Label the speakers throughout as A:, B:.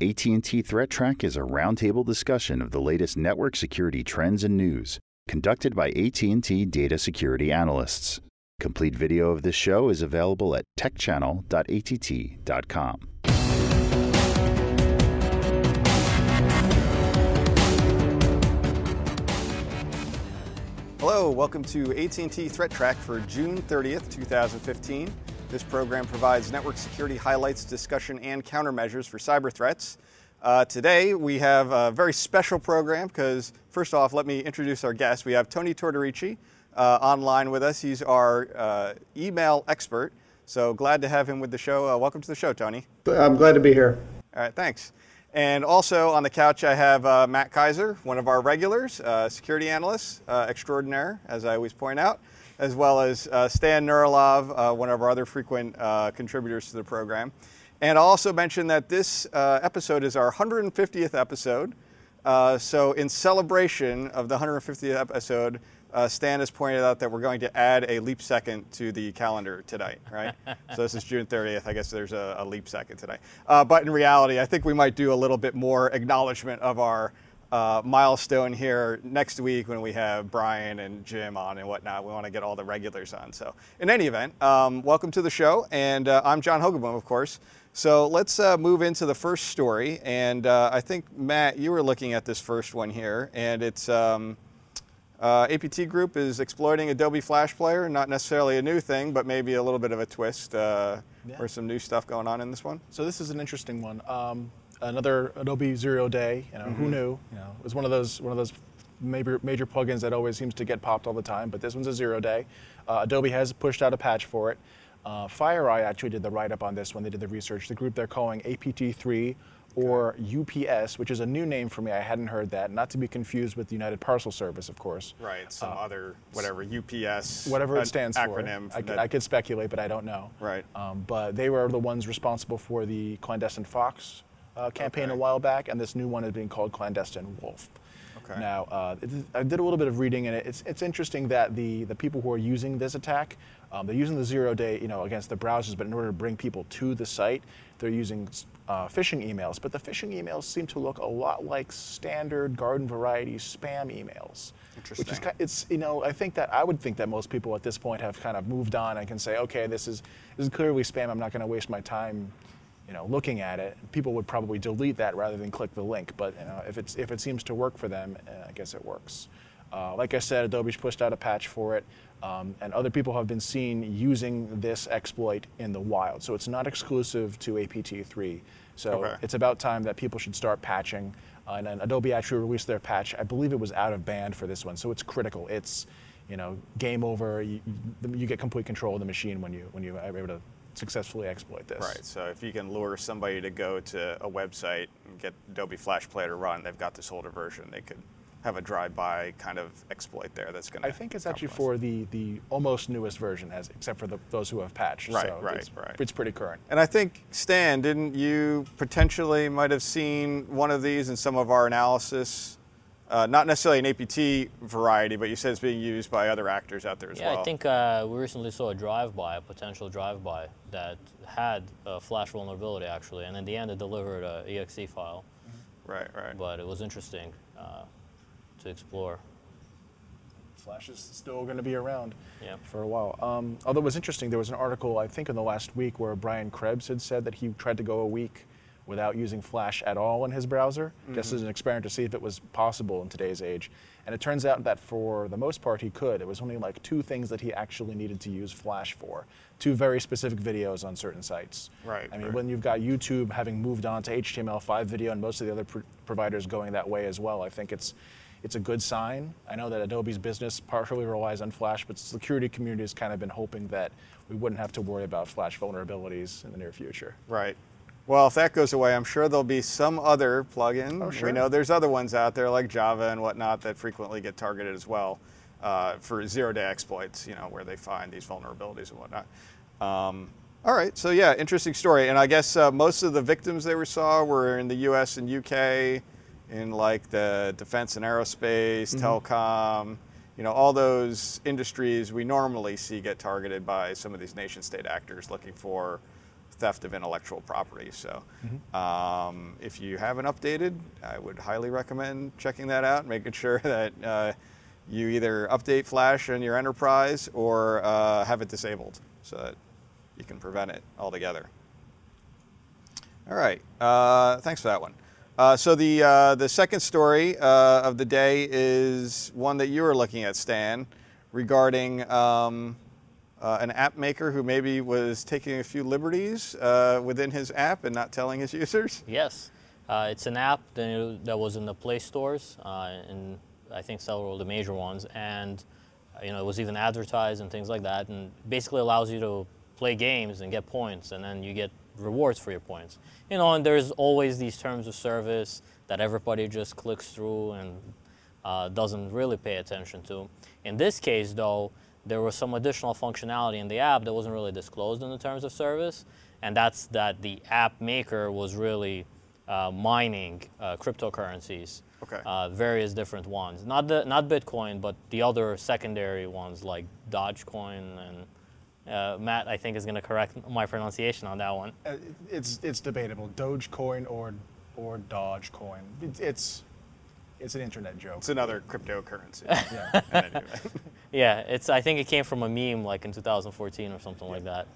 A: AT&T Threat Track is a roundtable discussion of the latest network security trends and news, conducted by AT&T data security analysts. Complete video of this show is available at techchannel.att.com.
B: Hello, welcome to AT&T Threat Track for June 30th, 2015. This program provides network security highlights, discussion, and countermeasures for cyber threats. Uh, today we have a very special program because, first off, let me introduce our guest. We have Tony Tortorici uh, online with us. He's our uh, email expert. So glad to have him with the show. Uh, welcome to the show, Tony.
C: I'm glad to be here.
B: All right, thanks. And also on the couch, I have uh, Matt Kaiser, one of our regulars, uh, security analyst uh, extraordinaire, as I always point out as well as uh, Stan Nurilov, uh, one of our other frequent uh, contributors to the program. And I'll also mention that this uh, episode is our 150th episode. Uh, so, in celebration of the 150th episode, uh, Stan has pointed out that we're going to add a leap second to the calendar tonight, right? so this is June 30th. I guess there's a, a leap second tonight. but in reality, I think we might do a little bit more acknowledgement of our uh, milestone here next week when we have Brian and Jim on and whatnot. We want to get all the regulars on. So, in any event, um, welcome to the show. And uh, I'm John Hogaboom, of course. So, let's uh, move into the first story. And uh, I think, Matt, you were looking at this first one here. And it's um, uh, APT Group is exploiting Adobe Flash Player. Not necessarily a new thing, but maybe a little bit of a twist uh, yeah. or some new stuff going on in this one.
C: So, this is an interesting one. Um, another Adobe Zero Day. You know, mm-hmm. who knew? You know, it was one of those one of those major major plugins that always seems to get popped all the time. But this one's a zero day. Uh, Adobe has pushed out a patch for it. Uh, FireEye actually did the write up on this when they did the research. The group they're calling APT3 or UPS, which is a new name for me. I hadn't heard that. Not to be confused with the United Parcel Service, of course.
B: Right. Some uh, other whatever UPS.
C: Whatever it stands
B: acronym
C: for. I, I, could speculate, but I don't know.
B: Right.
C: Um, but they were the ones responsible for the clandestine Fox uh, campaign okay. a while back, and this new one is being called Clandestine Wolf. Okay. Now, uh, I did a little bit of reading and it. It's, it's interesting that the, the people who are using this attack, um, they're using the zero day, you know, against the browsers, but in order to bring people to the site, they're using uh, phishing emails. But the phishing emails seem to look a lot like standard garden variety spam emails.
B: Interesting.
C: Which is, it's, you know, I think that I would think that most people at this point have kind of moved on and can say, okay, this is this is clearly spam. I'm not going to waste my time you know, looking at it, people would probably delete that rather than click the link. But you know, if, it's, if it seems to work for them, uh, I guess it works. Uh, like I said, Adobe's pushed out a patch for it, um, and other people have been seen using this exploit in the wild. So it's not exclusive to APT3. So okay. it's about time that people should start patching. Uh, and then Adobe actually released their patch. I believe it was out of band for this one, so it's critical. It's you know, game over. You, you, get complete control of the machine when you when you are able to successfully exploit this.
B: Right. So if you can lure somebody to go to a website and get Adobe Flash Player to run, they've got this older version. They could have a drive-by kind of exploit there that's going to.
C: I think it's actually for the the almost newest version, as except for the, those who have patched.
B: Right,
C: so
B: right,
C: it's,
B: right.
C: It's pretty current.
B: And I think Stan, didn't you potentially might have seen one of these in some of our analysis? Uh, not necessarily an APT variety, but you said it's being used by other actors out there as
D: yeah,
B: well.
D: Yeah, I think uh, we recently saw a drive-by, a potential drive-by that had a flash vulnerability actually, and in the end it delivered a exe file.
B: Mm-hmm. Right, right.
D: But it was interesting uh, to explore.
C: Flash is still going to be around
D: yeah.
C: for a while. Um, although it was interesting, there was an article I think in the last week where Brian Krebs had said that he tried to go a week without using Flash at all in his browser, mm-hmm. just as an experiment to see if it was possible in today's age. And it turns out that for the most part he could. It was only like two things that he actually needed to use Flash for, two very specific videos on certain sites.
B: Right.
C: I mean,
B: right.
C: when you've got YouTube having moved on to HTML5 video and most of the other pr- providers going that way as well, I think it's it's a good sign. I know that Adobe's business partially relies on Flash, but the security community has kind of been hoping that we wouldn't have to worry about Flash vulnerabilities in the near future.
B: Right. Well, if that goes away, I'm sure there'll be some other plugin.
C: Oh, sure.
B: We know there's other ones out there like Java and whatnot that frequently get targeted as well uh, for zero-day exploits, you know, where they find these vulnerabilities and whatnot. Um, all right, so yeah, interesting story. And I guess uh, most of the victims they were saw were in the U.S. and UK, in like the defense and aerospace, mm-hmm. telecom, you know, all those industries we normally see get targeted by some of these nation-state actors looking for theft of intellectual property. So um, if you haven't updated, I would highly recommend checking that out, making sure that uh, you either update Flash in your enterprise or uh, have it disabled so that you can prevent it altogether. All right, uh, thanks for that one. Uh, so the uh, the second story uh, of the day is one that you were looking at, Stan, regarding um, uh, an app maker who maybe was taking a few liberties uh, within his app and not telling his users.
D: Yes, uh, it's an app that, was in the Play stores, uh, in I think several of the major ones, and you know it was even advertised and things like that, and basically allows you to play games and get points, and then you get rewards for your points. You know, and there's always these terms of service that everybody just clicks through and uh, doesn't really pay attention to. In this case, though, there was some additional functionality in the app that wasn't really disclosed in the terms of service, and that's that the app maker was really uh, mining uh, cryptocurrencies,
B: Okay.
D: uh, various different ones. Not the not Bitcoin, but the other secondary ones like Dogecoin and. Uh, Matt, I think, is going to correct my pronunciation on that one.
C: Uh, it's it's debatable. Dogecoin or or Dogecoin. It's it's, it's an internet joke.
B: It's another cryptocurrency.
C: yeah.
B: In any event.
D: Yeah, it's. I think it came from a meme like in 2014 or something like that.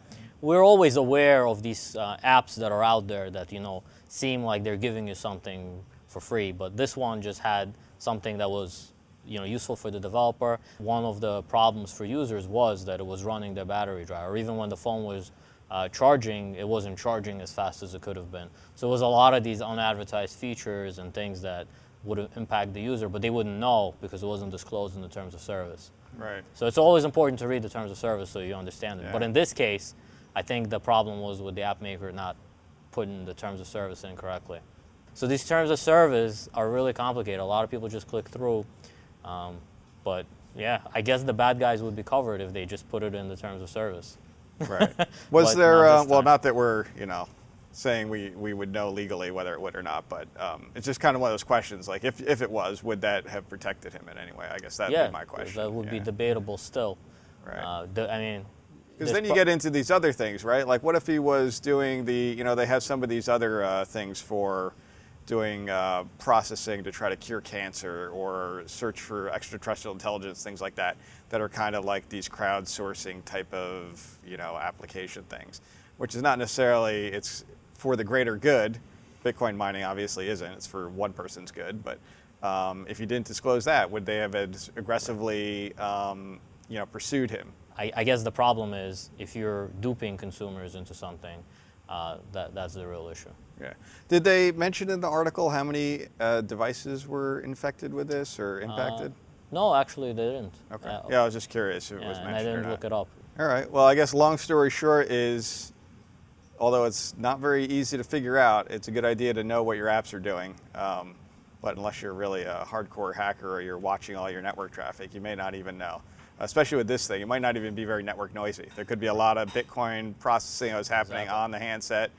D: We're always aware of these uh, apps that are out there that you know seem like they're giving you something for free, but this one just had something that was you know useful for the developer. One of the problems for users was that it was running their battery dry, or even when the phone was uh, charging, it wasn't charging as fast as it could have been. So it was a lot of these unadvertised features and things that would impact the user, but they wouldn't know because it wasn't disclosed in the terms of service.
B: right.
D: So it's always important to read the terms of service so you understand it. But in this case, I think the problem was with the app maker not putting the terms of service in correctly. So these terms of service are really complicated. A lot of people just click through. Um, but yeah, I guess the bad guys would be covered if they just put it in the terms of service.
B: Right. Was there,
D: not
B: uh, well, not that we're, you know, saying we, we would know legally whether it would or not, but um, it's just kind of one of those questions. Like, if, if it was, would that have protected him in any way? I guess that'd
D: yeah,
B: be my question.
D: that would be debatable still.
B: Right.
D: Uh, the, I mean,
B: Because then you get into these other things, right? Like, what if he was doing the, you know, they have some of these other uh, things for doing uh, processing to try to cure cancer or search for extraterrestrial intelligence, things like that, that are kind of like these crowdsourcing type of, you know, application things, which is not necessarily, it's for the greater good. Bitcoin mining obviously isn't, it's for one person's good, but um, if you didn't disclose that, would they have aggressively, um, you know, pursued him?
D: I, I guess the problem is if you're duping consumers into something, uh, that, that's the real issue.
B: Yeah. Did they mention in the article how many uh, devices were infected with this or impacted?
D: No, actually, they didn't.
B: okay.
D: Uh,
B: yeah, I was just curious if it
D: yeah,
B: was
D: and I didn't look it up.
B: All right. Well, I guess long story short is, although it's not very easy to figure out, it's a good idea to know what your apps are doing. Um, but unless you're really a hardcore hacker or you're watching all your network traffic, you may not even know. Especially with this thing, it might not even be very network noisy. There could be a lot of Bitcoin processing that was happening
D: Exactly.
B: on the handset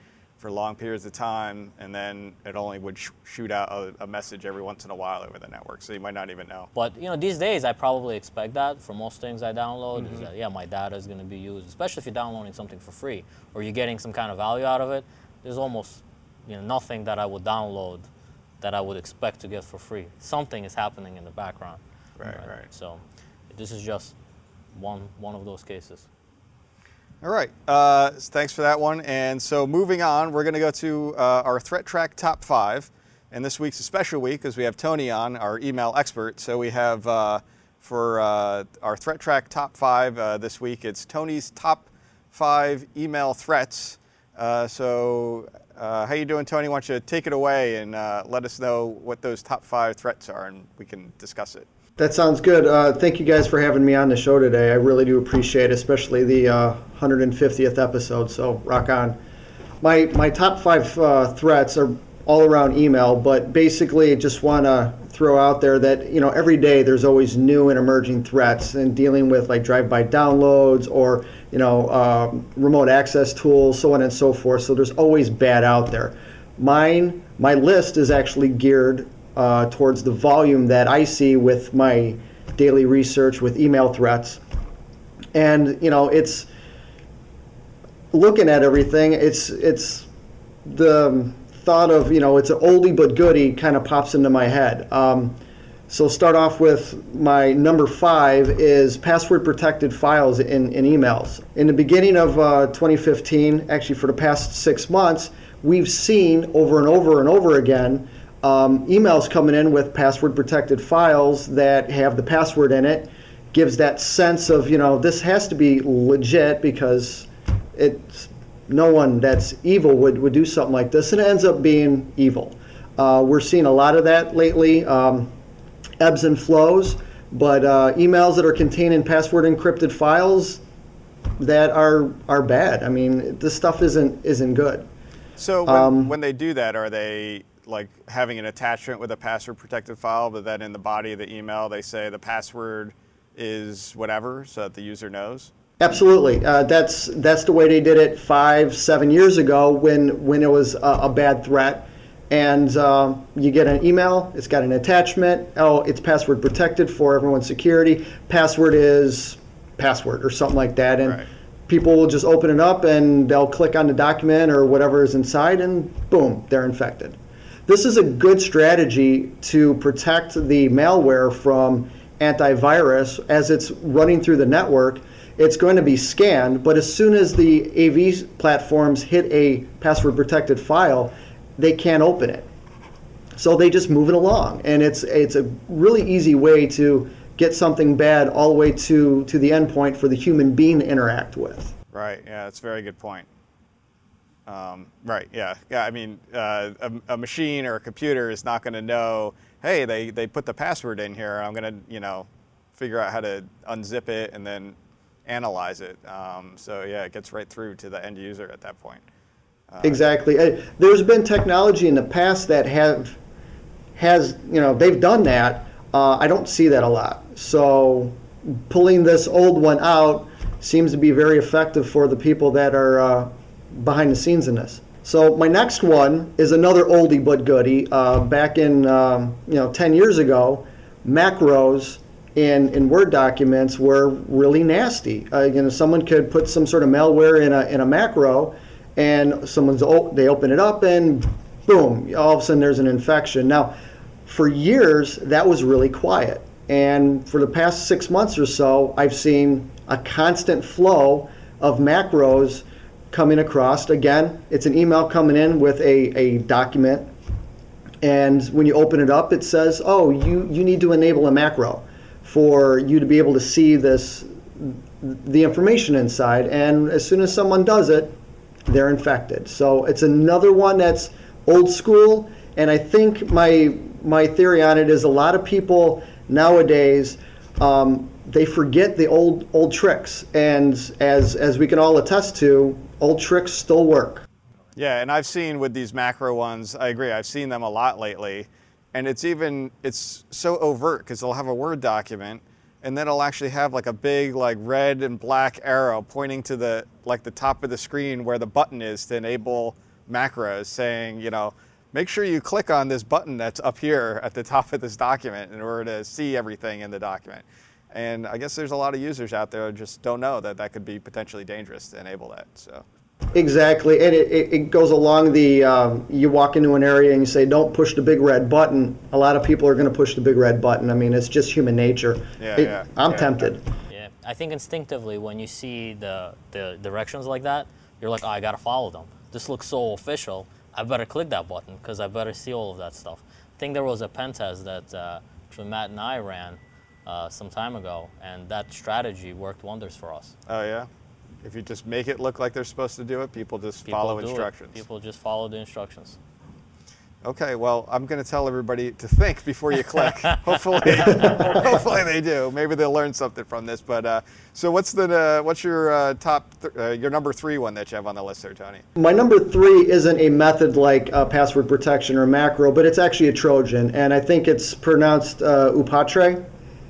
B: for long periods of time, and then it only would sh- shoot out a, a message every once in a while over the network, so you might not even know.
D: But you know, these days I probably expect that for most things I download.
B: Mm-hmm.
D: Is that yeah, my data is going to be used, especially if you're downloading something for free or you're getting some kind of value out of it. There's almost you know nothing that I would download that I would expect to get for free. Something is happening in the background.
B: Right, right.
D: So this is just one one of those cases.
B: All right. Uh, thanks for that one. And so moving on, we're going to go to uh, our Threat Track Top 5. And this week's a special week because we have Tony on, our email expert. So we have uh, for uh, our Threat Track Top 5 uh, this week, it's Tony's Top 5 Email Threats. Uh, so how you doing, Tony? Why don't you take it away and let us know what those top five threats are and we can discuss it.
E: That sounds good. Uh, thank you guys for having me on the show today. I really do appreciate, it, especially the uh, 150th episode. So rock on. My my top five uh, threats are all around email, but basically, just want to throw out there that you know every day there's always new and emerging threats, and dealing with like drive-by downloads or you know um, remote access tools, so on and so forth. So there's always bad out there. Mine, my list is actually geared uh, towards the volume that I see with my daily research with email threats. And, you know, it's looking at everything, it's it's the thought of you know it's an oldie but goodie kind of pops into my head. Um, so start off with my number five is password protected files in, in emails. In the beginning of uh, 2015, actually for the past six months, we've seen over and over and over again um, emails coming in with password protected files that have the password in it. Gives that sense of you know this has to be legit because it's no one that's evil would, would do something like this, and it ends up being evil. Uh, we're seeing a lot of that lately. Um, ebbs and flows, but uh, emails that are containing password encrypted files that are are bad. I mean, this stuff isn't isn't good.
B: So when, um, when they do that, are they like having an attachment with a password protected file, but then in the body of the email they say the password is whatever, so that the user knows?
E: Absolutely. Uh, that's that's the way they did it five, seven years ago when when it was a, a bad threat and uh, you get an email. It's got an attachment. Oh, it's password protected for everyone's security. Password is password or something like that, and right. people will just open it up and they'll click on the document or whatever is inside, and boom, they're infected. This is a good strategy to protect the malware from antivirus as it's running through the network. It's going to be scanned, but as soon as the AV platforms hit a password protected file, they can't open it. So they just move it along, and it's it's a really easy way to get something bad all the way to to the endpoint for the human being to interact with.
B: Right. Yeah, that's a very good point. Um, right. Yeah. Yeah. I mean, uh, a, a, machine or a computer is not going to know. Hey, they they put the password in here. I'm going to you know figure out how to unzip it and then analyze it. Um, so yeah, it gets right through to the end user at that point.
E: Uh, exactly. Uh, there's been technology in the past that have has you know they've done that. Uh, I don't see that a lot. So pulling this old one out seems to be very effective for the people that are uh, behind the scenes in this. So my next one is another oldie but goodie. Uh, back in um, you know 10 years ago, macros in, in Word documents were really nasty. Uh, you know, someone could put some sort of malware in a in a macro and someone's they open it up and boom, all of a sudden there's an infection. Now, for years that was really quiet, and for the past six months or so, I've seen a constant flow of macros coming across. Again, it's an email coming in with a, a document, and when you open it up, it says, "Oh, you you need to enable a macro for you to be able to see this." the information inside and as soon as someone does it they're infected. So it's another one that's old school, and I think my my theory on it is a lot of people nowadays um, they forget the old old tricks, and as as we can all attest to, old tricks still work.
B: Yeah, and I've seen with these macro ones, I agree. I've seen them a lot lately, and it's even it's so overt because they'll have a Word document and then it'll actually have like a big like red and black arrow pointing to the like the top of the screen where the button is to enable macros saying you know make sure you click on this button that's up here at the top of this document in order to see everything in the document and i guess there's a lot of users out there who just don't know that that could be potentially dangerous to enable that so
E: Exactly, and it, it, goes along the um, you walk into an area and you say, "Don't push the big red button." A lot of people are going to push the big red button. I mean, it's just human nature.
B: Yeah, it, yeah.
E: I'm
B: yeah.
E: tempted.
D: Yeah, I think instinctively when you see the the directions like that, you're like, "Oh, I got to follow them. This looks so official. I better click that button because I better see all of that stuff." I think there was a pen test that uh, Matt and I ran uh, some time ago, and that strategy worked wonders for us.
B: Oh yeah. If you just make it look like they're supposed to do it, people just people follow instructions.
D: It. People just follow the instructions.
B: Okay, well, I'm going to tell everybody to think before you click. hopefully, hopefully they do. Maybe they'll learn something from this. But uh, so, what's the uh, what's your uh, top th- uh, your number three one that you have on the list there, Tony?
E: My number three isn't a method like uh, password protection or macro, but it's actually a Trojan, and I think it's pronounced uh, Upatre.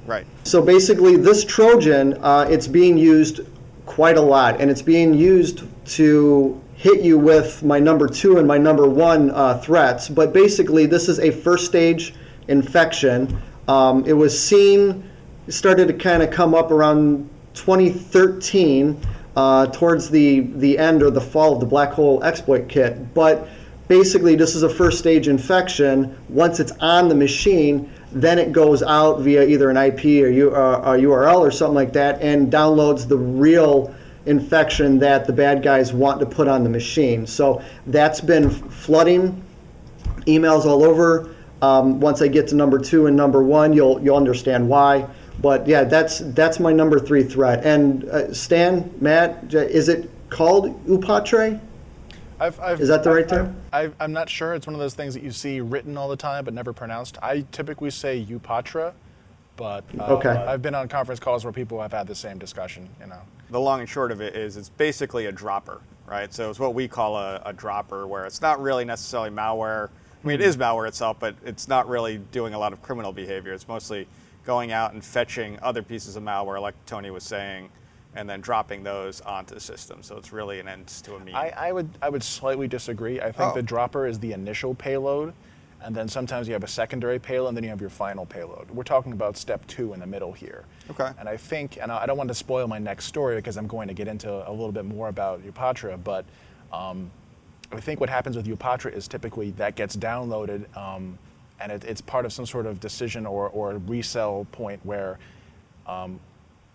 B: Right.
E: So basically, this Trojan, it's being used quite a lot, and it's being used to hit you with my number two and my number one uh, threats. But basically, this is a first stage infection. Um, it was seen, started to kind of come up around 2013 uh, towards the, the end or the fall of the black hole exploit kit. But basically, this is a first stage infection. Once it's on the machine, then it goes out via either an IP or U, uh, a URL or something like that and downloads the real infection that the bad guys want to put on the machine. So that's been flooding emails all over. Um, once I get to number two and number one, you'll you'll understand why. But yeah, that's that's my number three threat. And uh, Stan, Matt, is it called Upatre?
C: I've, I've,
E: Is that the right
C: I've-
E: term?
C: I've, I'm not sure. It's one of those things that you see written all the time but never pronounced. I typically say Upatra, but uh,
E: Okay.
C: I've been on conference calls where people have had the same discussion. You know,
B: The long and short of it is it's basically a dropper, right? So it's what we call a, a dropper, where it's not really necessarily malware. I mean, it is malware itself, but it's not really doing a lot of criminal behavior. It's mostly going out and fetching other pieces of malware, like Tony was saying, and then dropping those onto the system. So it's really an end to a mean.
C: I, I would I would slightly disagree. I think
B: Oh.
C: the dropper is the initial payload, and then sometimes you have a secondary payload, and then you have your final payload. We're talking about step two in the middle here.
B: Okay.
C: And I think, and I don't want to spoil my next story because I'm going to get into a little bit more about Upatra, but um, I think what happens with Upatra is typically that gets downloaded, um, and it, it's part of some sort of decision or, or resell point where um,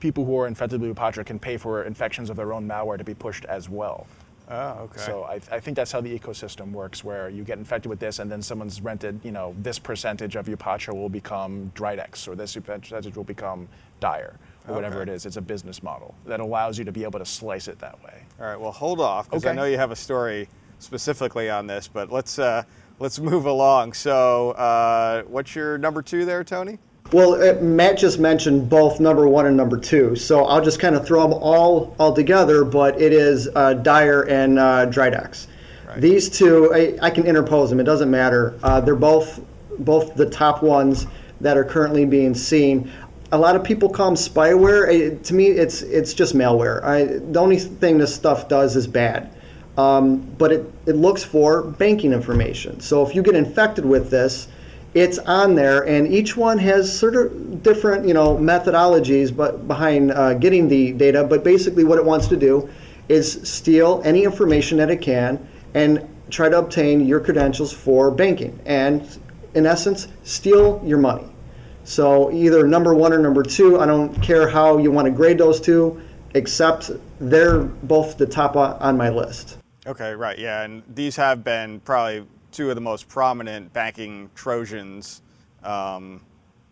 C: people who are infected with Upatra can pay for infections of their own malware to be pushed as well.
B: oh, okay.
C: So I, I think that's how the ecosystem works, where you get infected with this, and then someone's rented, you know, this percentage of Upatra will become Dridex, or this percentage will become Dyre, or whatever it
B: Okay.
C: is. It's a business model that allows you to be able to slice it that way.
B: All right. Well, hold off because I know you have a story specifically on this, but let's uh, let's move along. So, uh, what's your number two there, Tony?
E: Well, uh, Matt just mentioned both number one and number two, so I'll just kind of throw them all all together. But it is uh, Dyre and uh, Dridex. These two, I, I can interpose them. It doesn't matter. Uh, they're both both the top ones that are currently being seen. A lot of people call them spyware. It, to me, it's it's just malware. I, the only thing this stuff does is bad. Um, but it, it looks for banking information. So if you get infected with this, it's on there, and each one has sort of different, you know, methodologies, but behind uh, getting the data. But basically, what it wants to do is steal any information that it can and try to obtain your credentials for banking, and in essence, steal your money. So either number one or number two, I don't care how you want to grade those two, except they're both the top on on my list.
B: Okay, right, yeah, and these have been probably two of the most prominent banking Trojans um,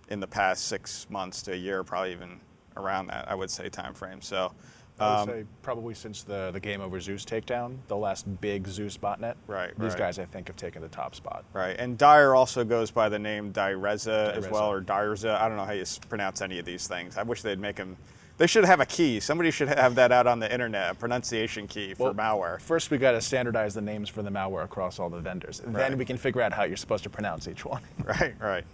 B: in the past six months to a year, probably even around that, I would say, time frame. So,
C: I
B: um,
C: would say probably since the, the Game Over Zeus takedown, the last big Zeus botnet.
B: Right,
C: These
B: right.
C: guys, I think, have taken the top spot.
B: right, and Dyre also goes by the name Dyreza as well, or Dyrza. I don't know how you pronounce any of these things. I wish they'd make them. They should have a key. Somebody should have that out on the internet, a pronunciation key for
C: Well,
B: malware.
C: First, we got to standardize the names for the malware across all the vendors. and
B: Right.
C: Then we can figure out how you're supposed to pronounce each one.
B: Right, right.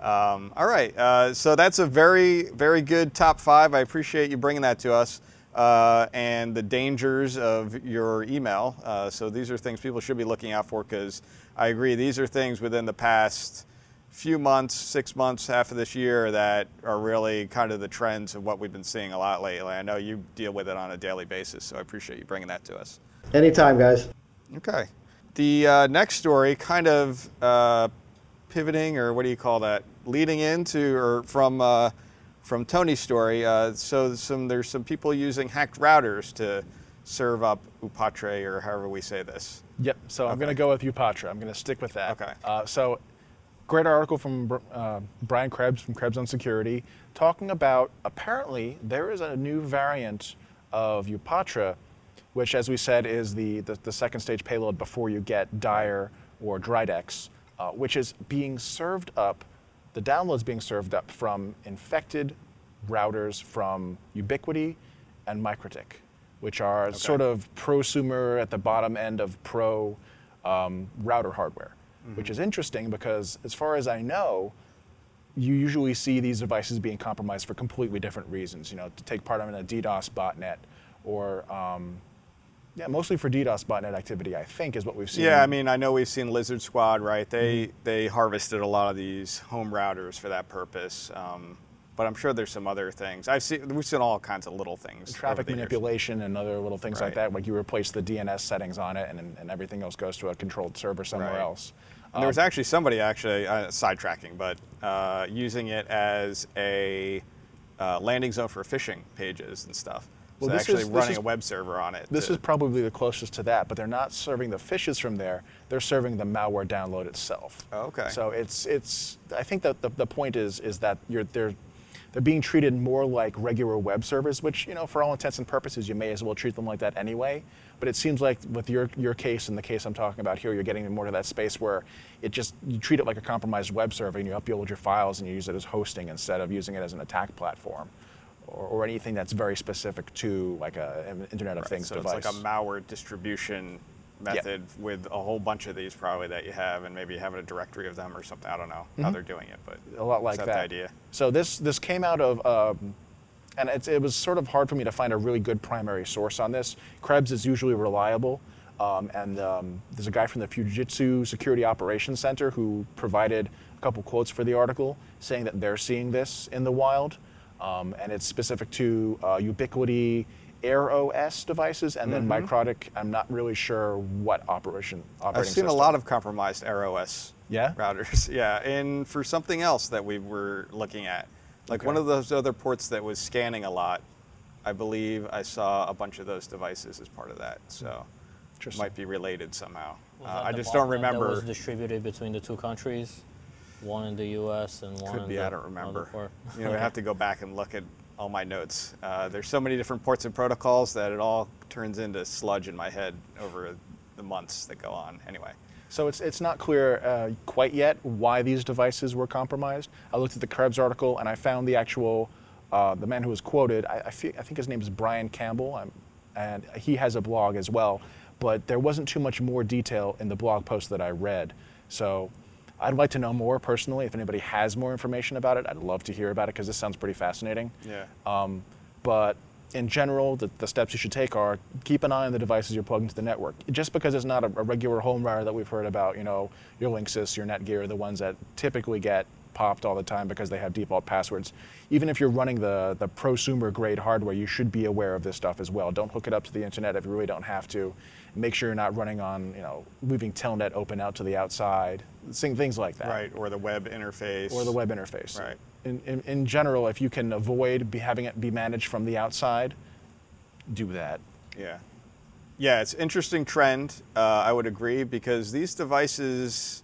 B: Um, all right. Uh, so that's a very, very good top five. I appreciate you bringing that to us uh, and the dangers of your email. Uh, so these are things people should be looking out for because I agree, these are things within the past few months, six months, half of this year that are really kind of the trends of what we've been seeing a lot lately. I know you deal with it on a daily basis, so I appreciate you bringing that to us.
E: Anytime, guys.
B: Okay. The uh, next story, kind of uh, pivoting, or what do you call that? Leading into, or from uh, from Tony's story. Uh, so some there's some people using hacked routers to serve up Upatre, or however we say this.
C: Yep. So I'm going to go with Upatra. I'm going to stick with that.
B: Okay.
C: Uh, so, great article from uh, Brian Krebs from Krebs on Security talking about apparently there is a new variant of Upatra, which, as we said, is the, the, the second stage payload before you get Dyre or Dridex, uh, which is being served up. The download's being served up from infected routers from Ubiquiti and MikroTik, which are sort of prosumer at the bottom end of pro um, router hardware, which is interesting because, as far as I know, you usually see these devices being compromised for completely different reasons. You know, to take part in a DDoS botnet, or um, yeah, mostly for DDoS botnet activity. I think is what we've seen.
B: Yeah, I mean, I know we've seen Lizard Squad, right? They they harvested a lot of these home routers for that purpose. Um, but I'm sure there's some other things. I've seen we've seen all kinds of little things.
C: Traffic
B: the years.
C: manipulation and other little things like that. Like you replace the DNS settings on it, and, and everything else goes to a controlled server somewhere
B: Right.
C: else.
B: And there was actually somebody actually uh, sidetracking, but uh, using it as a uh, landing zone for phishing pages and stuff.
C: Well,
B: so
C: this
B: actually
C: is-
B: running
C: is-
B: a web server on it.
C: This
B: to-
C: is probably the closest to that, but they're not serving the fishes from there. They're serving the malware download itself.
B: Oh, okay.
C: So it's it's. I think that the, the point is is that you're they're they're being treated more like regular web servers, which you know for all intents and purposes you may as well treat them like that anyway. But it seems like with your your case and the case I'm talking about here, you're getting more to that space where it just you treat it like a compromised web server and you upload your files and you use it as hosting instead of using it as an attack platform. Or, or anything that's very specific to like a, an Internet of
B: Right,
C: Things
B: so
C: device.
B: it's like a malware distribution method with a whole bunch of these probably that you have, and maybe having a directory of them or something. I don't know how they're doing it, but
C: Mm-hmm. a lot like that.
B: the idea.
C: So this this came out of, um, and it's, it was sort of hard for me to find a really good primary source on this. Krebs is usually reliable, um, and um, there's a guy from the Fujitsu Security Operations Center who provided a couple quotes for the article, saying that they're seeing this in the wild, um, and it's specific to uh, Ubiquiti. Air OS devices and then MikroTik. I'm not really sure what operation operating
B: Mm-hmm. I've seen a lot of compromised ROS
C: Yeah?
B: routers. Yeah, and for something else that we were looking at, like one of those other ports that was scanning a lot, I believe I saw a bunch of those devices as part of that. So might be related somehow. Uh, I just don't remember.
D: That was distributed between the two countries, one in the U.S. and one
B: Could
D: in
B: be,
D: the
B: I don't remember. You know, we have to go back and look at all my notes. Uh, there's so many different ports and protocols that it all turns into sludge in my head over the months that go on. Anyway,
C: So it's, it's not clear uh, quite yet why these devices were compromised. I looked at the Krebs article and I found the actual, uh, the man who was quoted, I, I, I think his name is Brian Campbell, um, and he has a blog as well, but there wasn't too much more detail in the blog post that I read. So I'd like to know more personally. If anybody has more information about it, I'd love to hear about it because this sounds pretty fascinating.
B: yeah.
C: Um, but in general, the, the steps you should take are keep an eye on the devices you're plugging to the network. Just because it's not a, a regular home router that we've heard about, you know, your Linksys, your Netgear, the ones that typically get popped all the time because they have default passwords. Even if you're running the, the prosumer grade hardware, you should be aware of this stuff as well. Don't hook it up to the internet if you really don't have to. Make sure you're not running on, you know, leaving Telnet open out to the outside, thing- things like that
B: Right, or the web interface.
C: or the web interface.
B: Right.
C: In, in, in general, if you can avoid be having it be managed from the outside, do that.
B: Yeah. Yeah, it's interesting trend. Uh, I would agree because these devices,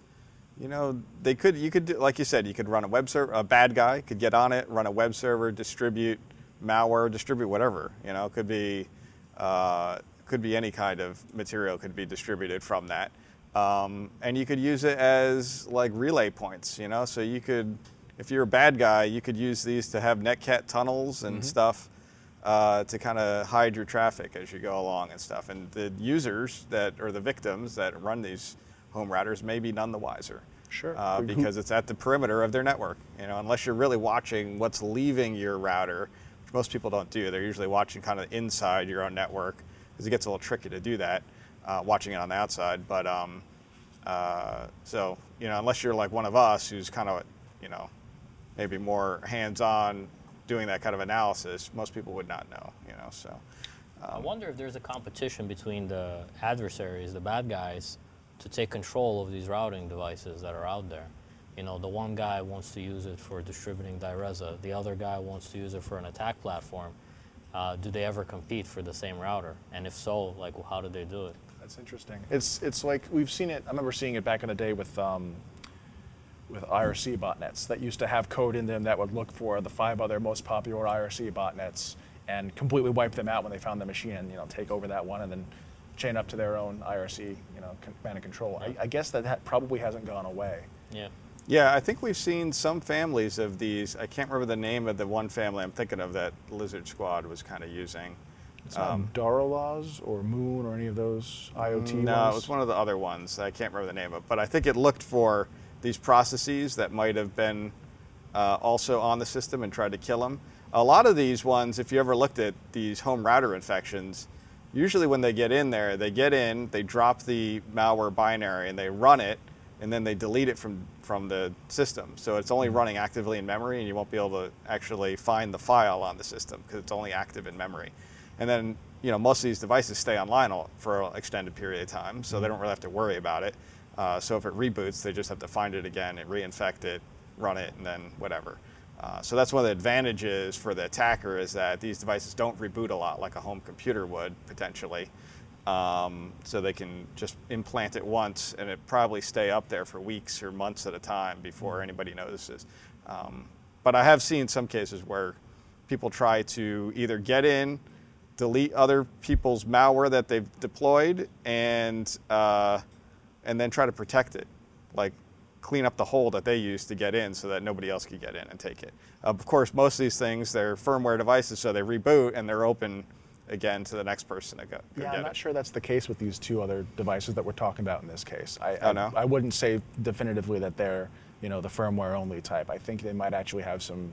B: you know, they could you could do, like you said, you could run a web server. A bad guy could get on it, run a web server, distribute malware, distribute whatever. You know, it could be uh, could be any kind of material could be distributed from that, um, and you could use it as like relay points. You know, so you could, if you're a bad guy, you could use these to have netcat tunnels and stuff uh, to kind of hide your traffic as you go along and stuff. And the users that or the victims that run these home routers may be none the wiser.
C: Sure.
B: Uh, because it's at the perimeter of their network. You know, unless you're really watching what's leaving your router, which most people don't do. They're usually watching kind of inside your own network because it gets a little tricky to do that, uh, watching it on the outside. But um, uh, so you know, unless you're like one of us who's kind of you know maybe more hands-on doing that kind of analysis, most people would not know. You know, so
D: I wonder if there's a competition between the adversaries, the bad guys, to take control of these routing devices that are out there. You know, the one guy wants to use it for distributing Dyreza, the other guy wants to use it for an attack platform. Uh, do they ever compete for the same router? And if so, like, how do they do it?
C: That's interesting. It's it's like we've seen it. I remember seeing it back in the day with um, with IRC botnets that used to have code in them that would look for the five other most popular IRC botnets and completely wipe them out when they found the machine and you know take over that one and then chain up to their own IRC you know command and control. I, I guess that, that probably hasn't gone away.
D: Yeah.
B: Yeah, I think we've seen some families of these. I can't remember the name of the one family I'm thinking of that Lizard Squad was kind of using.
C: It's Darlloz or Moon or any of those IoT
B: no,
C: ones.
B: it was one of the other ones. I can't remember the name of, it. but I think it looked for these processes that might have been uh, also on the system and tried to kill them. A lot of these ones, if you ever looked at these home router infections, usually when they get in there, they get in, they drop the malware binary, and they run it, and then they delete it from from the system. So it's only running actively in memory, and you won't be able to actually find the file on the system because it's only active in memory. And then you know most of these devices stay online all- for an extended period of time, so they don't really have to worry about it. Uh, so if it reboots, they just have to find it again and reinfect it, run it, and then whatever. Uh, so that's one of the advantages for the attacker is that these devices don't reboot a lot like a home computer would potentially. Um, so they can just implant it once and it probably stay up there for weeks or months at a time before anybody notices. Um, but I have seen some cases where people try to either get in, delete other people's malware that they've deployed, and uh, and then try to protect it, like clean up the hole that they used to get in so that nobody else could get in and take it. of course, most of these things they're firmware devices, so they reboot and they're open again to the next person to go, go
C: Yeah, I'm not
B: it.
C: sure that's the case with these two other devices that we're talking about in this case. I,
B: Oh,
C: I,
B: no?
C: I wouldn't say definitively that they're, you know, the firmware only type. I think they might actually have some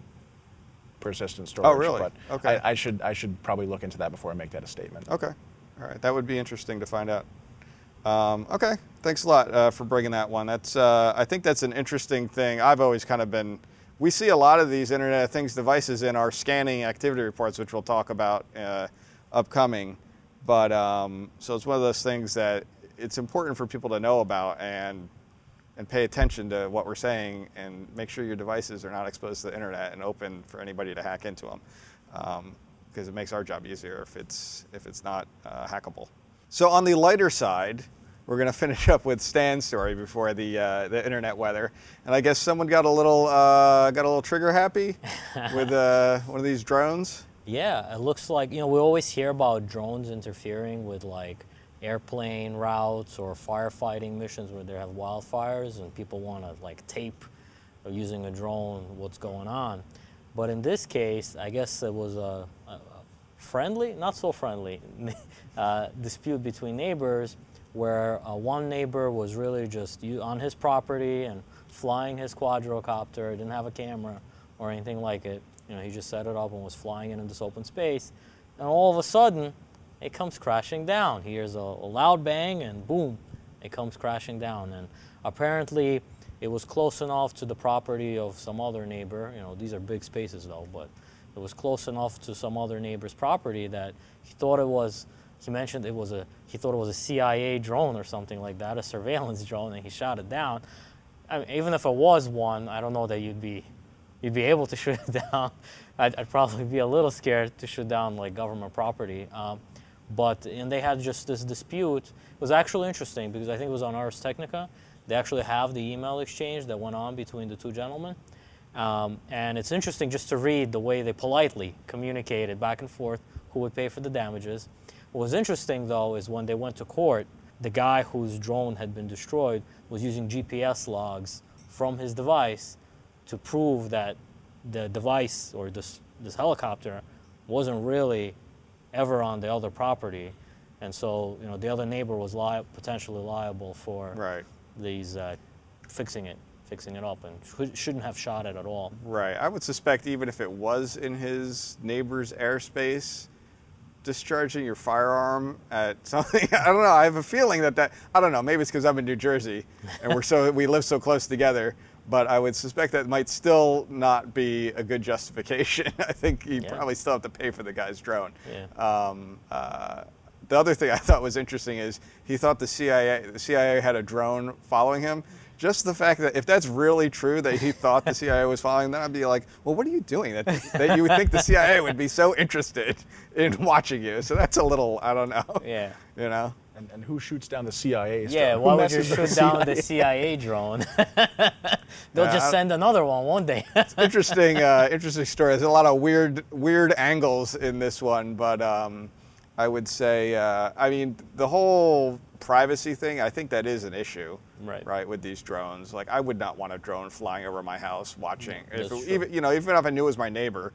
C: persistent storage.
B: Oh, really?
C: But
B: Okay.
C: I, I should I should probably look into that before I make that a statement.
B: Okay, all right, that would be interesting to find out. Um, okay, thanks a lot uh, for bringing that one. That's uh, I think that's an interesting thing. I've always kind of been. We see a lot of these Internet of Things devices in our scanning activity reports, which we'll talk about uh, upcoming. But um, so it's one of those things that it's important for people to know about and and pay attention to what we're saying and make sure your devices are not exposed to the internet and open for anybody to hack into them because it makes our job easier if it's if it's not uh, hackable. So on the lighter side, we're going to finish up with Stan's story before the uh, the internet weather, and I guess someone got a little uh, got a little trigger happy with uh, one of these drones.
D: Yeah, it looks like you know we always hear about drones interfering with like airplane routes or firefighting missions where they have wildfires and people want to like tape or using a drone what's going on. But in this case, I guess it was a, a friendly, not so friendly, uh, dispute between neighbors where uh, one neighbor was really just on his property and flying his quadrocopter, didn't have a camera or anything like it. You know, he just set it up and was flying it in this open space. And all of a sudden, it comes crashing down. He hears a, a loud bang and boom, it comes crashing down. And apparently, it was close enough to the property of some other neighbor. You know, these are big spaces though, but it was close enough to some other neighbor's property that he thought it was. He mentioned it was a. He thought it was a CIA drone or something like that, a surveillance drone, and he shot it down. I mean, even if it was one, I don't know that you'd be, you'd be able to shoot it down. I'd, I'd probably be a little scared to shoot down like government property. Um, but and they had just this dispute. It was actually interesting because I think it was on Ars Technica. They actually have the email exchange that went on between the two gentlemen. Um, and it's interesting just to read the way they politely communicated back and forth who would pay for the damages. What was interesting though is when they went to court, the guy whose drone had been destroyed was using GPS logs from his device to prove that the device or this, this helicopter wasn't really ever on the other property. And so, you know, the other neighbor was li- potentially liable for
B: Right.
D: these uh, fixing it, fixing it up, and sh- shouldn't have shot it at all.
B: Right. I would suspect even if it was in his neighbor's airspace, discharging your firearm at something. I don't know. I have a feeling that that I don't know. Maybe it's because I'm in New Jersey and we're so we live so close together. But I would suspect that might still not be a good justification. I think you
D: Yeah.
B: probably still have to pay for the guy's drone.
D: Yeah.
B: Um, uh, the other thing I thought was interesting is he thought the CIA the CIA had a drone following him. Just the fact that if that's really true that he thought the CIA was following, then I'd be like, well, what are you doing? That, that you would think the CIA would be so interested in watching you. So that's a little, I don't know.
D: Yeah.
B: You know?
C: And, and who shoots down the CIA?
D: Yeah,
C: stuff? Who
D: why would you
C: messes with
D: shoot down the CIA drone? They'll
B: Yeah,
D: just send another one one day.
B: interesting, uh, interesting story. There's a lot of weird, weird angles in this one, but um, I would say, uh, I mean, the whole privacy thing. I think that is an issue,
D: Right.
B: Right, with these drones. Like, I would not want a drone flying over my house watching. If it- even, you know, even if I knew it was my neighbor,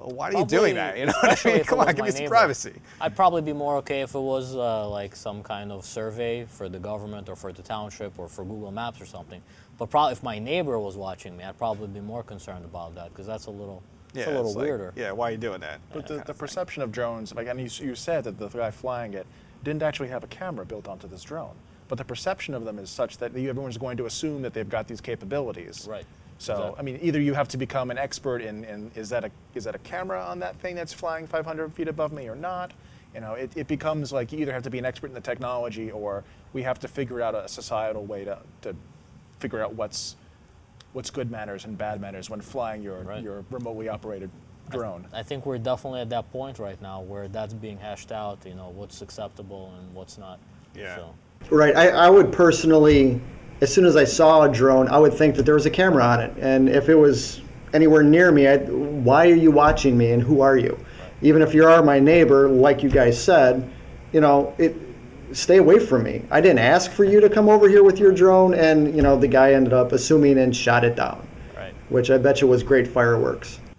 B: well, why are you doing that? You know, what I mean? come on,
D: was
B: give
D: my
B: me some
D: neighbor.
B: privacy.
D: I'd probably be more okay if it was uh, like some kind of survey for the government or for the township or for Google Maps or something. But probably if my neighbor was watching me, I'd probably be more concerned about that because that's a little,
B: Yeah,
D: it's a little
B: it's like,
D: weirder.
B: yeah, why are you doing that?
C: But the, the
B: of thing.
C: perception of drones, like, and you, you said that the guy flying it didn't actually have a camera built onto this drone. but the perception of them is such that everyone's going to assume that they've got these capabilities.
D: Right.
C: So
D: Exactly.
C: I mean, either you have to become an expert in, in is that a is that a camera on that thing that's flying 500 feet above me or not? You know, it, it becomes like you either have to be an expert in the technology or we have to figure out a societal way to, to figure out what's what's good manners and bad manners when flying your
D: Right.
C: your remotely operated drone.
D: I think we're definitely at that point right now where that's being hashed out. You know, what's acceptable and what's not.
B: Yeah.
D: So,
E: Right. I, I would personally, as soon as I saw a drone, I would think that there was a camera on it. And if it was anywhere near me, I'd, why are you watching me and who are you? Even if you are my neighbor, like you guys said, you know, it, stay away from me. I didn't ask for you to come over here with your drone, and you know the guy ended up assuming and shot it down,
D: right.
E: which I bet you was great fireworks.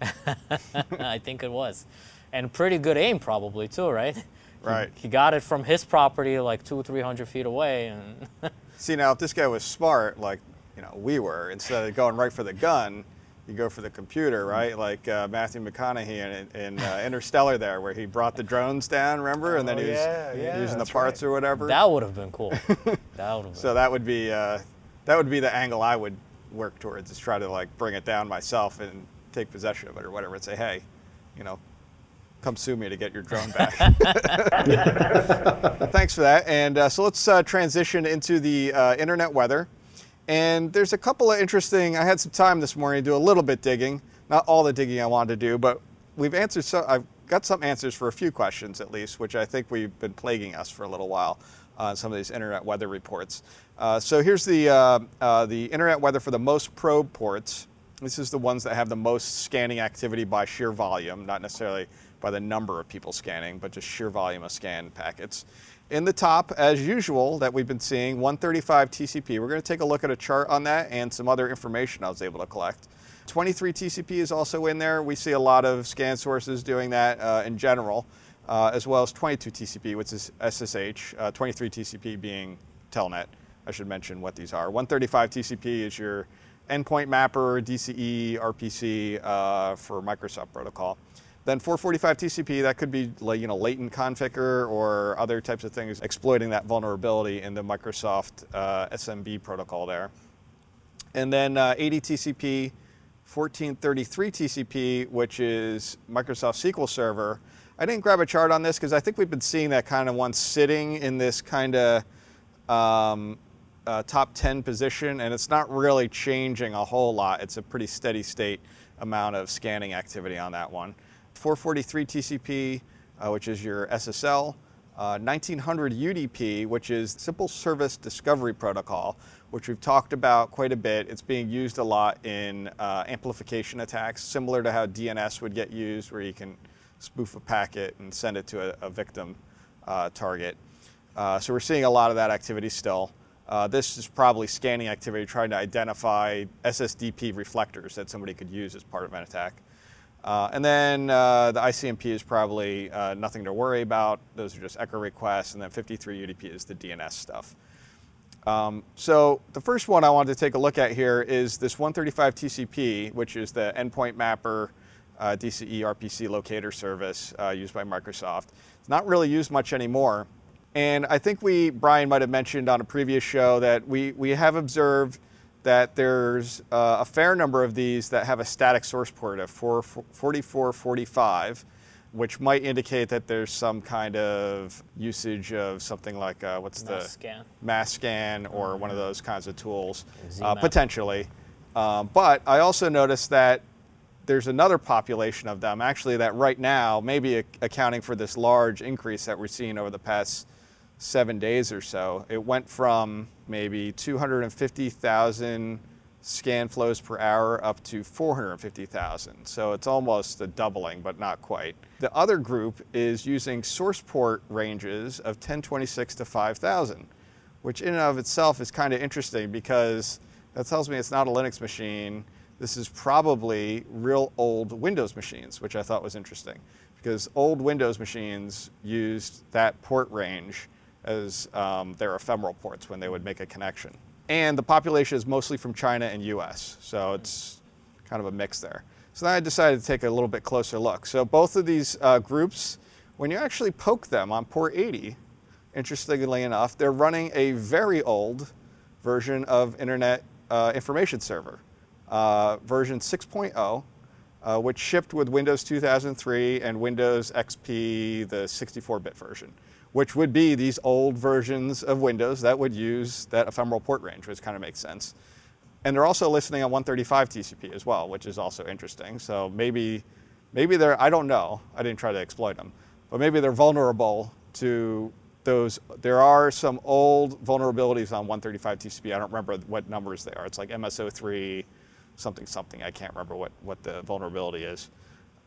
D: I think it was, and pretty good aim probably too, right?
B: Right.
D: He got it from his property like two, three hundred feet away, and
B: See now, if this guy was smart, like you know we were, instead of going right for the gun, you go for the computer, right? Like uh, Matthew McConaughey in, in uh, Interstellar, there, where he brought the drones down, remember, and then
C: Oh,
B: he was
C: yeah, yeah,
B: using the parts
C: right.
B: or whatever.
D: that would have been cool. that would have been.
B: so that would be uh, that would be the angle I would work towards is try to like bring it down myself and take possession of it or whatever and say, hey, you know, come sue me to get your drone back. Thanks for that. And uh, so let's uh, transition into the uh, internet weather. And there's a couple of interesting. I had some time this morning to do a little bit digging, not all the digging I wanted to do, but we've answered. So I've got some answers for a few questions at least, which I think we've been plaguing us for a little while on some of these internet weather reports. Uh, so here's the uh, uh, the internet weather for the most probe ports. This is the ones that have the most scanning activity by sheer volume, not necessarily by the number of people scanning, but just sheer volume of scan packets. In the top, as usual, that we've been seeing, 135 TCP. We're going to take a look at a chart on that and some other information I was able to collect. 23 TCP is also in there. We see a lot of scan sources doing that uh, in general, uh, as well as 22 TCP, which is SSH, uh, 23 TCP being Telnet. I should mention what these are. 135 TCP is your endpoint mapper, DCE, RPC uh, for Microsoft protocol. Then 445 TCP, that could be like, you know, latent Conficker or other types of things exploiting that vulnerability in the Microsoft uh, SMB protocol there. And then uh, 80 TCP, 1433 TCP, which is Microsoft SQL Server. I didn't grab a chart on this because I think we've been seeing that kind of one sitting in this kind of um, uh, top 10 position, and it's not really changing a whole lot. It's a pretty steady state amount of scanning activity on that one. 443 TCP, uh, which is your SSL. Uh, 1900 UDP, which is Simple Service Discovery Protocol, which we've talked about quite a bit. It's being used a lot in uh, amplification attacks, similar to how DNS would get used, where you can spoof a packet and send it to a, a victim uh, target. Uh, so we're seeing a lot of that activity still. Uh, this is probably scanning activity trying to identify SSDP reflectors that somebody could use as part of an attack. Uh, and then uh, the ICMP is probably uh, nothing to worry about. Those are just echo requests. And then 53 UDP is the DNS stuff. Um, so the first one I wanted to take a look at here is this 135 TCP, which is the endpoint mapper uh, DCE RPC locator service uh, used by Microsoft. It's not really used much anymore. And I think we, Brian might have mentioned on a previous show that we, we have observed that there's uh, a fair number of these that have a static source port of 4, 4445, which might indicate that there's some kind of usage of something like uh, what's the
D: Masscan.
B: mass scan or one of those kinds of tools, uh, potentially. Um, but I also noticed that there's another population of them, actually, that right now, maybe ac- accounting for this large increase that we're seeing over the past seven days or so, it went from maybe 250,000 scan flows per hour up to 450,000. So it's almost a doubling, but not quite. The other group is using source port ranges of 1026 to 5000, which in and of itself is kind of interesting because that tells me it's not a Linux machine. This is probably real old Windows machines, which I thought was interesting because old Windows machines used that port range as um, their ephemeral ports when they would make a connection. And the population is mostly from China and US, so it's kind of a mix there. So then I decided to take a little bit closer look. So both of these uh, groups, when you actually poke them on port 80, interestingly enough, they're running a very old version of Internet uh, Information Server, uh, version 6.0, uh, which shipped with Windows 2003 and Windows XP, the 64-bit version, which would be these old versions of Windows that would use that ephemeral port range, which kind of makes sense. And they're also listening on 135 TCP as well, which is also interesting. So maybe, maybe they're, I don't know, I didn't try to exploit them, but maybe they're vulnerable to those. There are some old vulnerabilities on 135 TCP. I don't remember what numbers they are. It's like MS03 something something. I can't remember what, what the vulnerability is.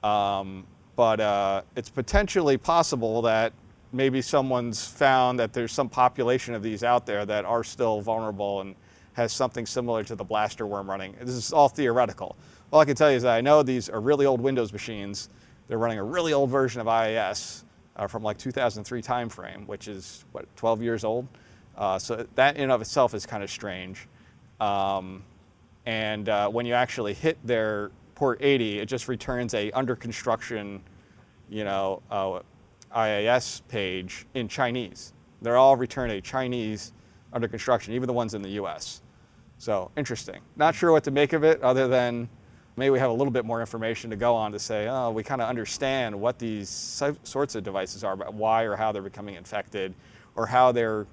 B: Um, but uh, it's potentially possible that maybe someone's found that there's some population of these out there that are still vulnerable and has something similar to the blaster worm running. This is all theoretical. All I can tell you is that I know these are really old Windows machines. They're running a really old version of IIS uh, from like 2003 timeframe, which is what 12 years old. Uh, so that in and of itself is kind of strange. Um, and uh, when you actually hit their port 80, it just returns a under construction, you know, uh, IIS page in Chinese. They're all return a Chinese under construction, even the ones in the U.S. So interesting. Not sure what to make of it, other than maybe we have a little bit more information to go on to say, oh, we kind of understand what these sorts of devices are, but why or how they're becoming infected, or how they're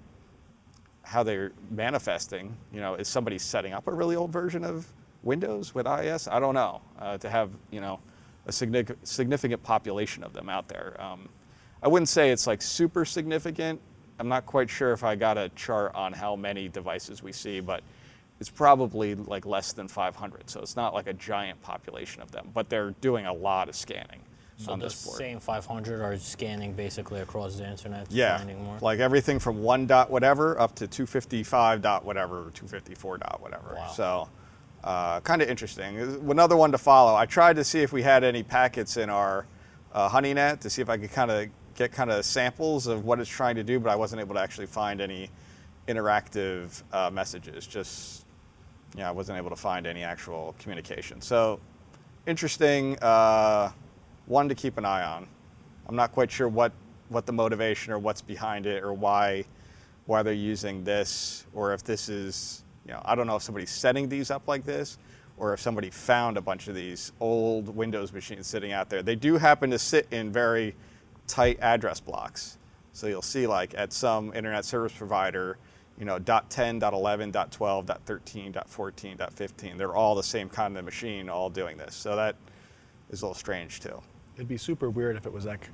B: how they're manifesting. You know, is somebody setting up a really old version of Windows with IIS? I don't know. Uh, to have you know a significant significant population of them out there. Um, I wouldn't say it's like super significant. I'm not quite sure if I got a chart on how many devices we see, but it's probably like less than 500. So it's not like a giant population of them, but they're doing a lot of scanning.
D: So the same 500 are scanning basically across the internet.
B: Yeah, like everything from one dot whatever up to 255 dot whatever, 254 dot whatever. Wow. So uh, kind of interesting. Another one to follow. I tried to see if we had any packets in our uh, HoneyNet to see if I could kind of get kind of samples of what it's trying to do, but I wasn't able to actually find any interactive uh, messages. Just yeah, I wasn't able to find any actual communication. So interesting. Uh, one to keep an eye on. I'm not quite sure what, what the motivation or what's behind it or why, why they're using this or if this is, you know, I don't know if somebody's setting these up like this or if somebody found a bunch of these old Windows machines sitting out there. They do happen to sit in very tight address blocks. So you'll see like at some internet service provider, you know, .10, .11, .12, .13, .14, .15, they're all the same kind of machine all doing this. So that is a little strange too.
C: It'd be super weird if it was like,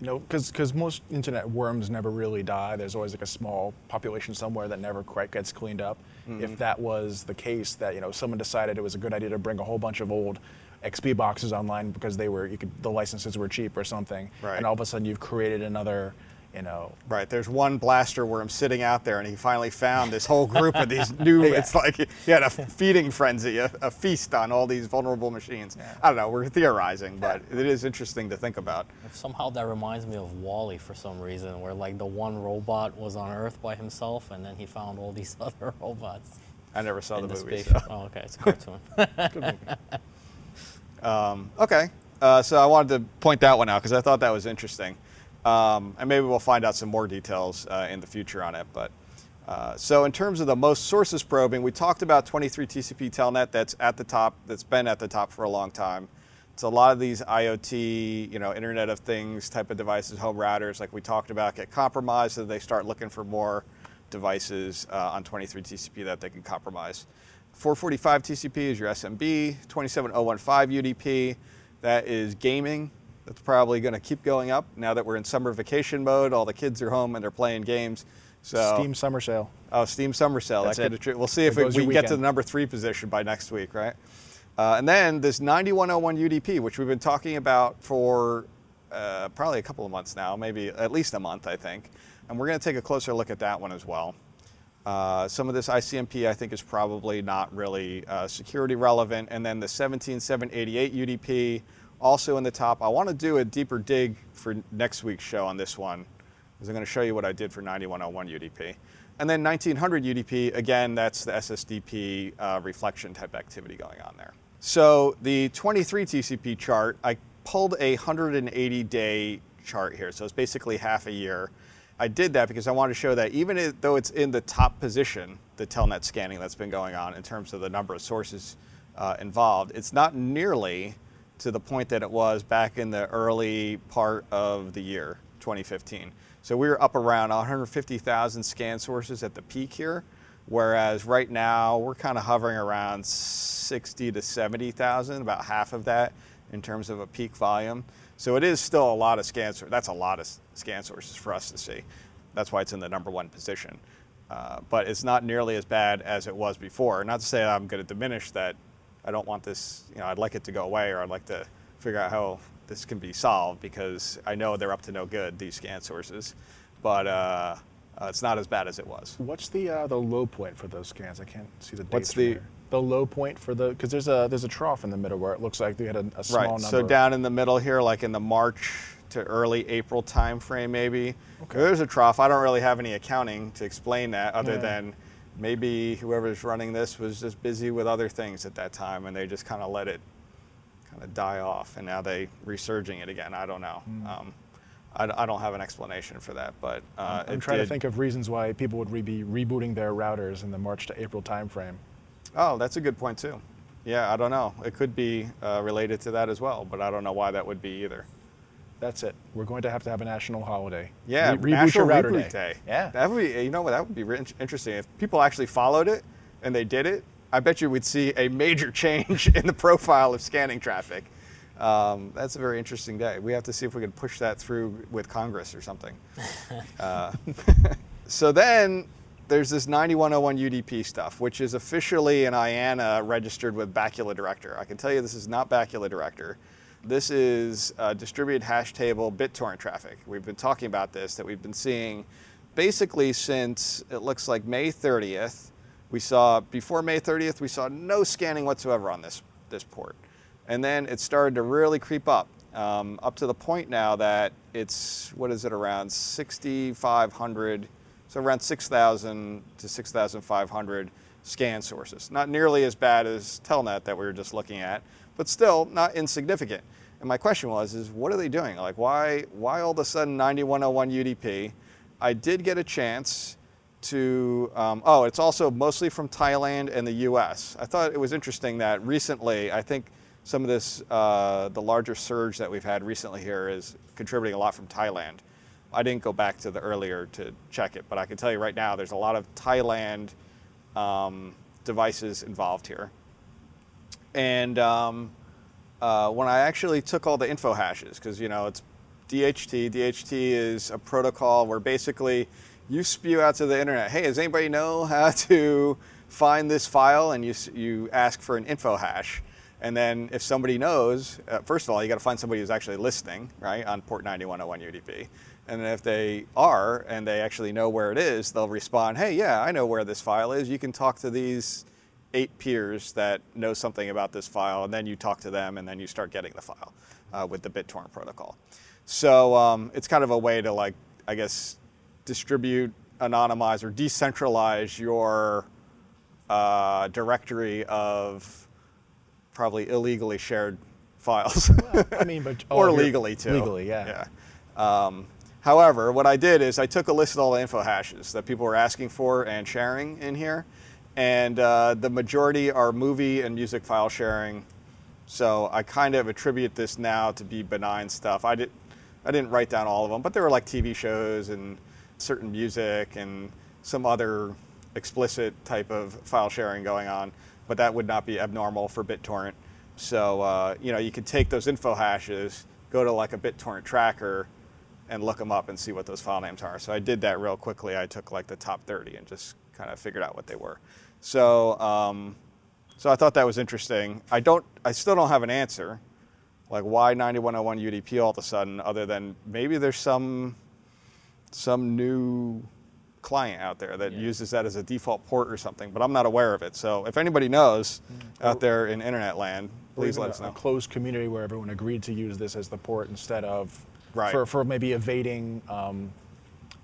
C: you know, because most internet worms never really die. There's always like a small population somewhere that never quite gets cleaned up. Mm-hmm. If that was the case, that you know, someone decided it was a good idea to bring a whole bunch of old XP boxes online because they were, you could, the licenses were cheap or something,
B: right.
C: and all of a sudden you've created another you know.
B: Right. There's one blaster worm sitting out there, and he finally found this whole group of these new. yeah. It's like he had a feeding frenzy, a, a feast on all these vulnerable machines. Yeah. I don't know. We're theorizing, but it is interesting to think about.
D: Somehow that reminds me of WALL-E for some reason, where like the one robot was on Earth by himself, and then he found all these other robots.
B: I never saw the,
D: the
B: movie. So.
D: Oh, okay. It's a cartoon.
B: Um, okay. Uh, so I wanted to point that one out because I thought that was interesting. Um, and maybe we'll find out some more details uh, in the future on it. But uh, so in terms of the most sources probing, we talked about 23 TCP Telnet. That's at the top. That's been at the top for a long time. It's a lot of these IoT, you know, Internet of Things type of devices, home routers, like we talked about, get compromised, so they start looking for more devices uh, on 23 TCP that they can compromise. 445 TCP is your SMB. 27015 UDP, that is gaming that's probably going to keep going up now that we're in summer vacation mode. All the kids are home and they're playing games. So
C: Steam Summer Sale.
B: Oh, Steam Summer Sale. That's that it. We'll see if it, we get to the number three position by next week, right? Uh, and then this 9101 UDP, which we've been talking about for uh, probably a couple of months now, maybe at least a month, I think. And we're going to take a closer look at that one as well. Uh, some of this ICMP I think is probably not really uh, security relevant. And then the 17788 UDP, also in the top. I want to do a deeper dig for next week's show on this one, because I'm going to show you what I did for 9101 UDP. And then 1900 UDP, again, that's the SSDP uh, reflection type activity going on there. So the 23 TCP chart, I pulled a 180 day chart here. So it's basically half a year. I did that because I wanted to show that even though it's in the top position, the telnet scanning that's been going on in terms of the number of sources uh, involved, it's not nearly to the point that it was back in the early part of the year, 2015. So we were up around 150,000 scan sources at the peak here, whereas right now we're kind of hovering around 60 to 70,000, about half of that in terms of a peak volume. So it is still a lot of scan sources. That's a lot of scan sources for us to see. That's why it's in the number one position. Uh, but it's not nearly as bad as it was before. Not to say I'm going to diminish that. I don't want this. You know, I'd like it to go away, or I'd like to figure out how this can be solved because I know they're up to no good these scan sources, but uh, uh, it's not as bad as it was.
C: What's the uh, the low point for those scans? I can't see the dates.
B: What's the-
C: the low point for the because there's a there's a trough in the middle where it looks like they had a, a small
B: right.
C: number.
B: So down in the middle here, like in the March to early April time frame, maybe there's a trough. I don't really have any accounting to explain that, other
C: Yeah.
B: than maybe whoever's running this was just busy with other things at that time, and they just kind of let it kind of die off, and now they resurging it again. I don't know. Um, I, I don't have an explanation for that, but uh,
C: I'm trying to think of reasons why people would re- be rebooting their routers in the March to April timeframe.
B: Oh, that's a good point too. Yeah, I don't know. It could be uh, related to that as well, but I don't know why that would be either.
C: That's it. We're going to have to have a national holiday.
B: Yeah,
C: Re-
B: National
C: your router
B: Reboot
C: day.
B: Day.
C: Yeah.
B: that would be. You know what? That would be re- interesting if people actually followed it and they did it. I bet you we'd see a major change in the profile of scanning traffic. Um, that's a very interesting day. We have to see if we can push that through with Congress or something. Uh, so then there's this 9101 UDP stuff, which is officially an IANA registered with Bacula Director. I can tell you this is not Bacula Director. This is distributed hash table BitTorrent traffic. We've been talking about this, that we've been seeing basically since it looks like May 30th. We saw, before May 30th, we saw no scanning whatsoever on this, this port. And then it started to really creep up, um, up to the point now that it's, what is it, around 6,500, so around 6,000 to 6,500 scan sources. Not nearly as bad as Telnet that we were just looking at, but still not insignificant. And my question was, is what are they doing? Like, why, why all of a sudden 9101 UDP? I did get a chance to, um, oh, it's also mostly from Thailand and the US. I thought it was interesting that recently, I think some of this, uh, the larger surge that we've had recently here is contributing a lot from Thailand. I didn't go back to the earlier to check it, but I can tell you right now there's a lot of Thailand um, devices involved here. And um, uh, when I actually took all the info hashes, because you know it's DHT. DHT is a protocol where basically you spew out to the internet, "Hey, does anybody know how to find this file?" And you you ask for an info hash, and then if somebody knows, uh, first of all, you got to find somebody who's actually listening, right, on port 9101 UDP. And then if they are and they actually know where it is, they'll respond, "Hey, yeah, I know where this file is. You can talk to these." eight peers that know something about this file, and then you talk to them, and then you start getting the file uh, with the BitTorrent protocol. So um, it's kind of a way to like, I guess, distribute, anonymize, or decentralize your uh, directory of probably illegally shared files.
C: I mean, but
B: or legally too.
C: Legally, yeah.
B: Yeah. Um, however, what I did is I took a list of all the info hashes that people were asking for and sharing in here, and uh, the majority are movie and music file sharing. So I kind of attribute this now to be benign stuff. I did, I didn't write down all of them, but there were like TV shows and certain music and some other explicit type of file sharing going on. But that would not be abnormal for BitTorrent. So uh, you know you could take those info hashes, go to like a BitTorrent tracker, and look them up and see what those file names are. So I did that real quickly. I took like the top 30 and just kind of figured out what they were. So um, so I thought that was interesting. I don't. I still don't have an answer. Like why 9101 UDP all of a sudden, other than maybe there's some some new client out there that uses that as a default port or something, but I'm not aware of it. So if anybody knows out there in internet land, please let us know.
C: a closed community where everyone agreed to use this as the port instead of
B: Right.
C: for, for maybe evading um,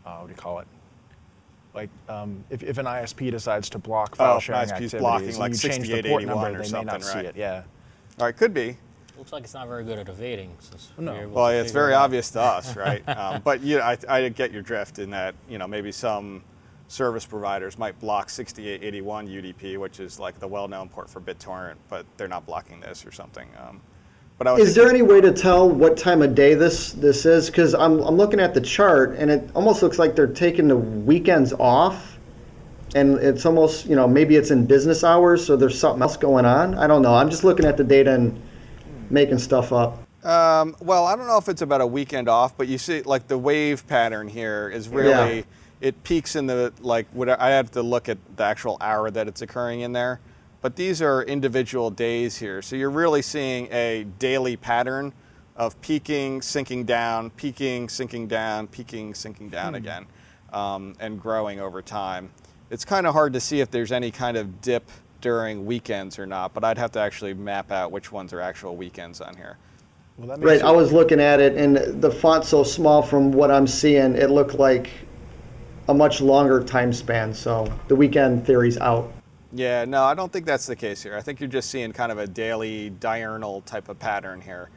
C: uh, what do you call it? Like um, if, if an ISP decides to block file
B: Oh,
C: sharing
B: ISP 's
C: activities,
B: blocking,
C: and
B: like
C: you change the port
B: 6881
C: number,
B: or
C: they may not
B: something,
C: see
B: right.
C: it. Yeah.
B: All right, could be.
D: Looks like it's not very good at evading. Since
C: No.
B: Well,
D: to
B: it's very
D: it
B: obvious to us, right? um, but you know, I, I get your drift in that you know maybe some service providers might block 6881 UDP, which is like the well-known port for BitTorrent, but they're not blocking this or something. Um, but I would
E: Is there any way to tell what time of day this this is? Because I'm I'm looking at the chart and it almost looks like they're taking the weekends off, and it's almost you know maybe it's in business hours, so there's something else going on. I don't know. I'm just looking at the data and making stuff up.
B: Um, well, I don't know if it's about a weekend off, but you see, like the wave pattern here is really
E: Yeah.
B: it peaks in the like. What I have to look at the actual hour that it's occurring in there, but these are individual days here, so you're really seeing a daily pattern of peaking, sinking down, peaking, sinking down, peaking, sinking down again, um, and growing over time. It's kind of hard to see if there's any kind of dip during weekends or not, but I'd have to actually map out which ones are actual weekends on here.
C: Well, that makes
E: Right.
C: it-
E: I was looking at it and the font's so small from what I'm seeing, it looked like a much longer time span. So the weekend theory's out.
B: Yeah, no, I don't think that's the case here. I think you're just seeing kind of a daily diurnal type of pattern here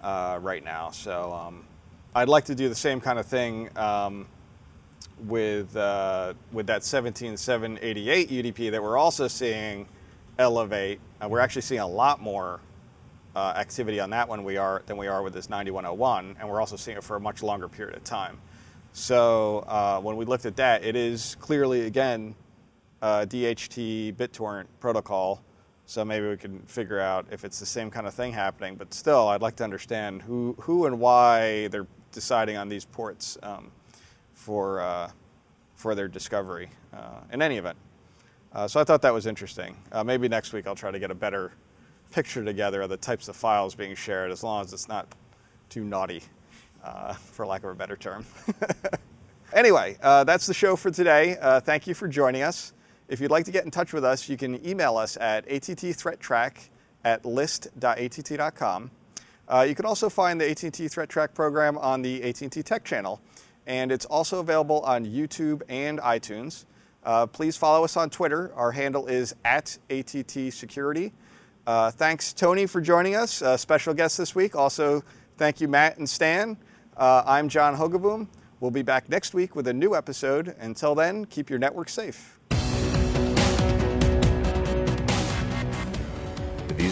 B: uh, right now. So um, I'd like to do the same kind of thing um, with uh, with that 17788 UDP that we're also seeing elevate. Uh, we're actually seeing a lot more uh, activity on that one we are than we are with this 9101, and we're also seeing it for a much longer period of time. So uh, when we looked at that, it is clearly again uh, DHT BitTorrent protocol. So maybe we can figure out if it's the same kind of thing happening. But still, I'd like to understand who who and why they're deciding on these ports um, for uh, for their discovery. Uh, in any event, uh, so I thought that was interesting. Uh, maybe next week I'll try to get a better picture together of the types of files being shared, as long as it's not too naughty, uh, for lack of a better term. anyway, that's the show for today. Thank you for joining us. If you'd like to get in touch with us, you can email us at attthreattrack at list.att.com. Uh, you can also find the AT&T ThreatTraq program on the AT&T Tech channel, and it's also available on YouTube and iTunes. Uh, please follow us on Twitter. Our handle is at ATT Security. Uh, thanks, Tony, for joining us, uh, special guest this week. Also, thank you, Matt and Stan. Uh, I'm John Hogaboom. We'll be back next week with a new episode. Until then, keep your network safe.